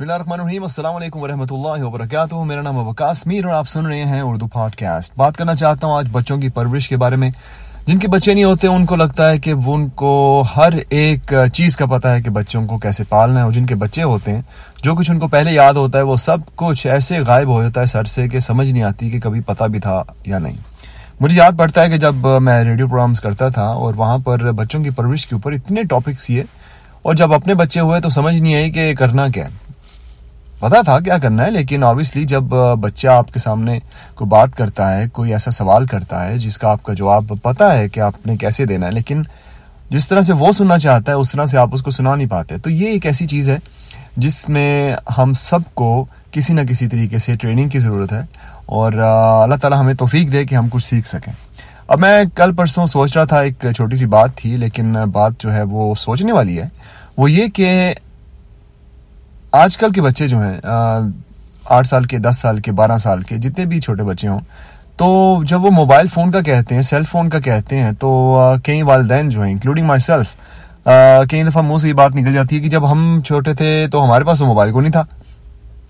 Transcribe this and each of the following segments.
بسم اللہ الرحمن الرحیم، السلام علیکم ورحمۃ اللہ وبرکاتہ۔ میرا نام وکاس میر اور آپ سن رہے ہیں اردو پوڈ کاسٹ بات کرنا چاہتا ہوں آج بچوں کی پرورش کے بارے میں۔ جن کے بچے نہیں ہوتے، ان کو لگتا ہے کہ وہ ان کو ہر ایک چیز کا پتہ ہے کہ بچوں کو کیسے پالنا ہے۔ اور جن کے بچے ہوتے ہیں، جو کچھ ان کو پہلے یاد ہوتا ہے، وہ سب کچھ ایسے غائب ہو جاتا ہے سر سے کہ سمجھ نہیں آتی کہ کبھی پتہ بھی تھا یا نہیں۔ مجھے یاد پڑتا ہے کہ جب میں ریڈیو پروگرامس کرتا تھا اور وہاں پر بچوں کی پرورش کے اوپر اتنے ٹاپکس یہ، اور جب اپنے بچے ہوئے تو سمجھ نہیں آئی کہ کرنا کیا ہے۔ پتا تھا کیا کرنا ہے، لیکن آبویسلی جب بچہ آپ کے سامنے کوئی بات کرتا ہے، کوئی ایسا سوال کرتا ہے، جس کا آپ کا جواب پتا ہے کہ آپ نے کیسے دینا ہے، لیکن جس طرح سے وہ سننا چاہتا ہے، اس طرح سے آپ اس کو سنا نہیں پاتے۔ تو یہ ایک ایسی چیز ہے جس میں ہم سب کو کسی نہ کسی طریقے سے ٹریننگ کی ضرورت ہے اور اللہ تعالیٰ ہمیں توفیق دے کہ ہم کچھ سیکھ سکیں۔ اب میں کل پرسوں سوچ رہا تھا، ایک چھوٹی سی بات تھی، لیکن بات جو ہے وہ سوچنے والی ہے۔ وہ یہ کہ آج کل کے بچے جو ہیں آٹھ سال کے، دس سال کے، بارہ سال کے، جتنے بھی چھوٹے بچے ہوں، تو جب وہ موبائل فون کا کہتے ہیں، سیل فون کا کہتے ہیں، تو کئی والدین جو ہیں انکلوڈنگ مائی سیلف کئی دفعہ منہ سے یہ بات نکل جاتی ہے کہ جب ہم چھوٹے تھے تو ہمارے پاس وہ موبائل کو نہیں تھا۔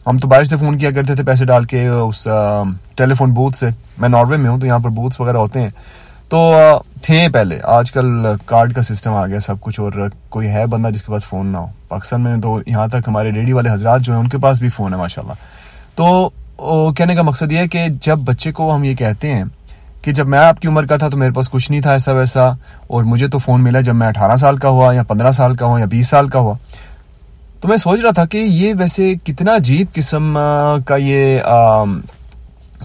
ہم تو باہر سے فون کیا کرتے تھے، پیسے ڈال کے اس ٹیلی فون بوتھ سے۔ میں ناروے میں ہوں تو یہاں پر بوتھس وغیرہ ہوتے ہیں۔ تو تھے پہلے۔ آج کل کارڈ کا سسٹم آ گیا، سب کچھ، اور کوئی ہے بندہ جس کے پاس فون نہ ہو۔ پاکستان میں تو یہاں تک ہمارے ریڈی والے حضرات جو ہیں، ان کے پاس بھی فون ہے ماشاء اللہ تو کہنے کا مقصد یہ ہے کہ جب بچے کو ہم یہ کہتے ہیں کہ جب میں آپ کی عمر کا تھا تو میرے پاس کچھ نہیں تھا ایسا ویسا، اور مجھے تو فون ملا جب میں اٹھارہ سال کا ہوا یا پندرہ سال کا ہوا یا بیس سال کا ہوا، تو میں سوچ رہا تھا کہ یہ ویسے کتنا عجیب قسم کا یہ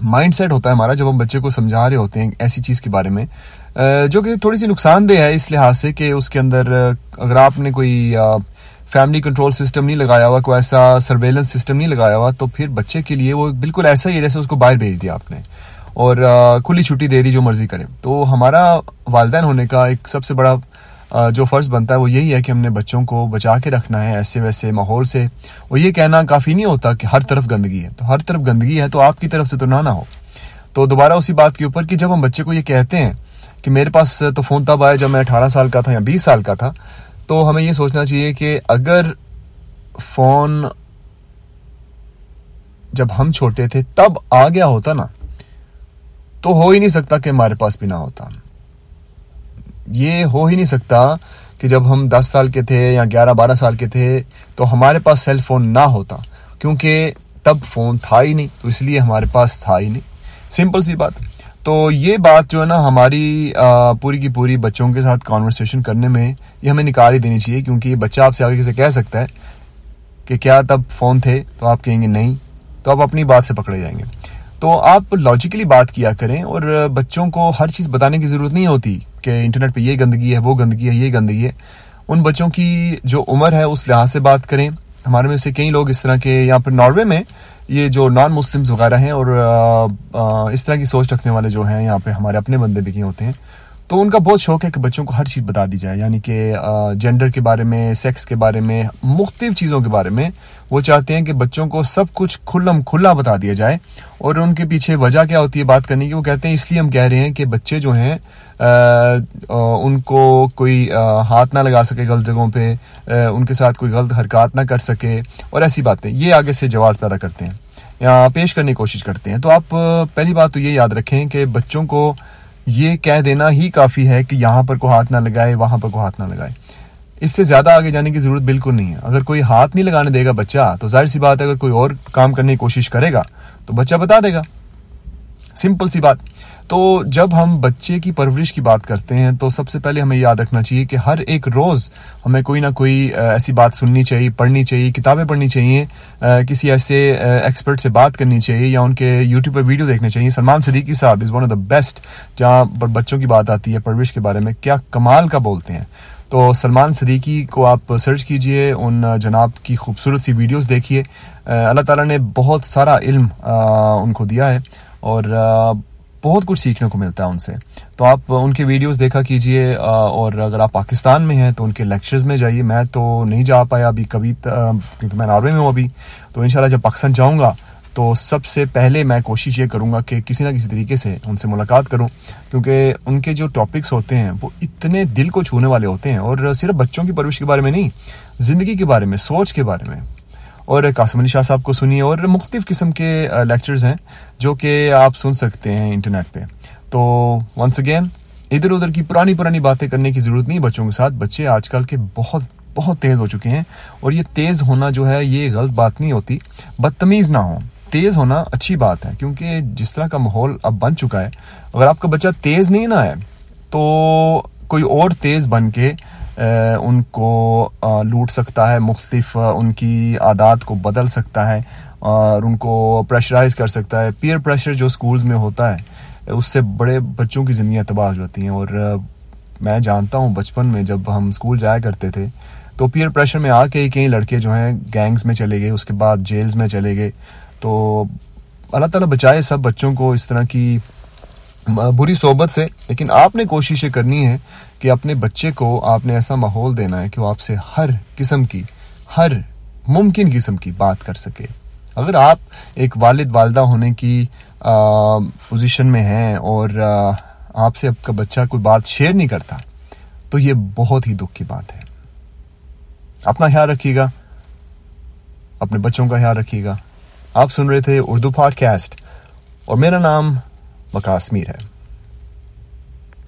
مائنڈ سیٹ ہوتا ہے ہمارا جب ہم بچے کو سمجھا رہے ہوتے ہیں ایسی چیز کے بارے میں۔ جو کہ تھوڑی سی نقصان دہ ہے اس لحاظ سے کہ اس کے اندر اگر آپ نے کوئی فیملی کنٹرول سسٹم نہیں لگایا ہوا، کوئی ایسا سرویلنس سسٹم نہیں لگایا ہوا، تو پھر بچے کے لیے وہ بالکل ایسا ہی جیسے اس کو باہر بھیج دیا آپ نے۔ اور کھلی چھٹی دے دی جو مرضی کرے۔ تو ہمارا والدین ہونے کا ایک سب سے بڑا جو فرض بنتا ہے وہ یہی ہے کہ ہم نے بچوں کو بچا کے رکھنا ہے ایسے ویسے ماحول سے۔ اور یہ کہنا کافی نہیں ہوتا کہ ہر طرف گندگی ہے۔ تو ہر طرف گندگی ہے تو آپ کی طرف سے تو نہ نہ ہو۔ تو دوبارہ اسی بات کے اوپر کہ جب ہم بچے کو یہ کہتے ہیں کہ میرے پاس تو فون تب آیا جب میں اٹھارہ سال کا تھا یا بیس سال کا تھا، تو ہمیں یہ سوچنا چاہیے کہ اگر فون جب ہم چھوٹے تھے تب آ گیا ہوتا نا، تو ہو ہی نہیں سکتا کہ ہمارے پاس بھی نہ ہوتا۔ یہ ہو ہی نہیں سکتا کہ جب ہم دس سال کے تھے یا گیارہ بارہ سال کے تھے تو ہمارے پاس سیل فون نہ ہوتا، کیونکہ تب فون تھا ہی نہیں، تو اس لیے ہمارے پاس تھا ہی نہیں۔ سمپل سی بات۔ تو یہ بات جو ہے نا ہماری پوری کی پوری بچوں کے ساتھ کانورسیشن کرنے میں یہ ہمیں نکال ہی دینی چاہیے، کیونکہ یہ بچہ آپ سے آگے سے کہہ سکتا ہے کہ کیا تب فون تھے تو آپ کہیں گے نہیں، تو آپ اپنی بات سے پکڑے جائیں گے۔ تو آپ لاجیکلی بات کیا کریں اور بچوں کو ہر چیز بتانے کی ضرورت نہیں ہوتی کہ انٹرنیٹ پہ یہ گندگی ہے، وہ گندگی ہے، یہ گندگی ہے۔ ان بچوں کی جو عمر ہے، اس لحاظ سے بات کریں۔ ہمارے میں سے کئی لوگ اس طرح کے، یہاں پر ناروے میں یہ جو نان مسلمز وغیرہ ہیں اور اس طرح کی سوچ رکھنے والے جو ہیں یہاں پہ ہمارے اپنے بندے بھی ہوتے ہیں تو ان کا بہت شوق ہے کہ بچوں کو ہر چیز بتا دی جائے یعنی کہ جینڈر کے بارے میں سیکس کے بارے میں، مختلف چیزوں کے بارے میں۔ وہ چاہتے ہیں کہ بچوں کو سب کچھ کھلم کھلا بتا دیا جائے۔ اور ان کے پیچھے وجہ کیا ہوتی ہے بات کرنے کی؟ وہ کہتے ہیں، اس لیے ہم کہہ رہے ہیں کہ بچے جو ہیں ان کو کوئی ہاتھ نہ لگا سکے غلط جگہوں پہ ان کے ساتھ کوئی غلط حرکات نہ کر سکے، اور ایسی باتیں۔ یہ آگے سے جواز پیدا کرتے ہیں، یا پیش کرنے کی کوشش کرتے ہیں۔ تو آپ پہلی بات تو یہ یاد رکھیں کہ بچوں کو یہ کہہ دینا ہی کافی ہے کہ یہاں پر کوئی ہاتھ نہ لگائے، وہاں پر کوئی ہاتھ نہ لگائے۔ اس سے زیادہ آگے جانے کی ضرورت بالکل نہیں ہے۔ اگر کوئی ہاتھ نہیں لگانے دے گا بچہ، تو ظاہر سی بات ہے، اگر کوئی اور کام کرنے کی کوشش کرے گا، تو بچہ بتا دے گا۔ سمپل سی بات۔ تو جب ہم بچے کی پرورش کی بات کرتے ہیں، تو سب سے پہلے ہمیں یاد رکھنا چاہیے کہ ہر ایک روز ہمیں کوئی نہ کوئی ایسی بات سننی چاہیے، پڑھنی چاہیے، کتابیں پڑھنی چاہیے کسی ایسے ایکسپرٹ سے بات کرنی چاہیے یا ان کے یوٹیوب پہ ویڈیو دیکھنے چاہیے۔ سلمان صدیقی صاحب is one of the best جہاں پر بچوں کی بات آتی ہے پرورش کے بارے میں، کیا کمال کا بولتے ہیں۔ تو سلمان صدیقی کو آپ سرچ کیجیے، ان جناب کی خوبصورت سی ویڈیوز دیکھیے اللہ تعالیٰ نے بہت سارا علم ان کو دیا ہے۔ اور بہت کچھ سیکھنے کو ملتا ہے ان سے۔ تو آپ ان کے ویڈیوز دیکھا کیجیے اور اگر آپ پاکستان میں ہیں تو ان کے لیکچرز میں جائیے۔ میں تو نہیں جا پایا ابھی کبھی کیونکہ میں ناروے میں ہوں ابھی۔ تو انشاءاللہ جب پاکستان جاؤں گا تو سب سے پہلے میں کوشش یہ کروں گا کہ کسی نہ کسی طریقے سے ان سے ملاقات کروں۔ کیونکہ ان کے جو ٹاپکس ہوتے ہیں وہ اتنے دل کو چھونے والے ہوتے ہیں، اور صرف بچوں کی پرورش کے بارے میں نہیں، زندگی کے بارے میں، سوچ کے بارے میں۔ اور قاسم علی شاہ صاحب کو سنیے، اور مختلف قسم کے لیکچرز ہیں جو کہ آپ سن سکتے ہیں انٹرنیٹ پہ۔ تو ونس اگین ادھر ادھر کی پرانی پرانی باتیں کرنے کی ضرورت نہیں، بچوں کے ساتھ بچے آج کل کے بہت بہت تیز ہو چکے ہیں۔ اور یہ تیز ہونا جو ہے، یہ غلط بات نہیں ہوتی۔ بدتمیز نہ ہو تیز ہونا اچھی بات ہے، کیونکہ جس طرح کا ماحول اب بن چکا ہے، اگر آپ کا بچہ تیز نہیں نہ ہے تو کوئی اور تیز بن کے ان کو لوٹ سکتا ہے، مختلف ان کی عادات کو بدل سکتا ہے اور ان کو پریشرائز کر سکتا ہے۔ پیئر پریشر جو اسکولز میں ہوتا ہے، اس سے بڑے بچوں کی زندگیاں تباہ ہو جاتی ہیں۔ اور میں جانتا ہوں بچپن میں جب ہم اسکول جایا کرتے تھے، تو پیئر پریشر میں آ کے کئی لڑکے جو ہیں گینگز میں چلے گئے، اس کے بعد جیلز میں چلے گئے۔ تو اللہ تعالیٰ بچائے سب بچوں کو اس طرح کی بری صحبت سے، لیکن آپ نے کوششیں کرنی ہے کہ اپنے بچے کو آپ نے ایسا ماحول دینا ہے کہ وہ آپ سے ہر قسم کی، ہر ممکن قسم کی بات کر سکے۔ اگر آپ ایک والد، والدہ ہونے کی پوزیشن میں ہیں اور آپ سے آپ کا بچہ کوئی بات شیئر نہیں کرتا، تو یہ بہت ہی دکھ کی بات ہے۔ اپنا خیال رکھیے گا، اپنے بچوں کا خیال رکھیے گا۔ آپ سن رہے تھے اردو پاڈ کاسٹ اور میرا نام وکاس میر ہے۔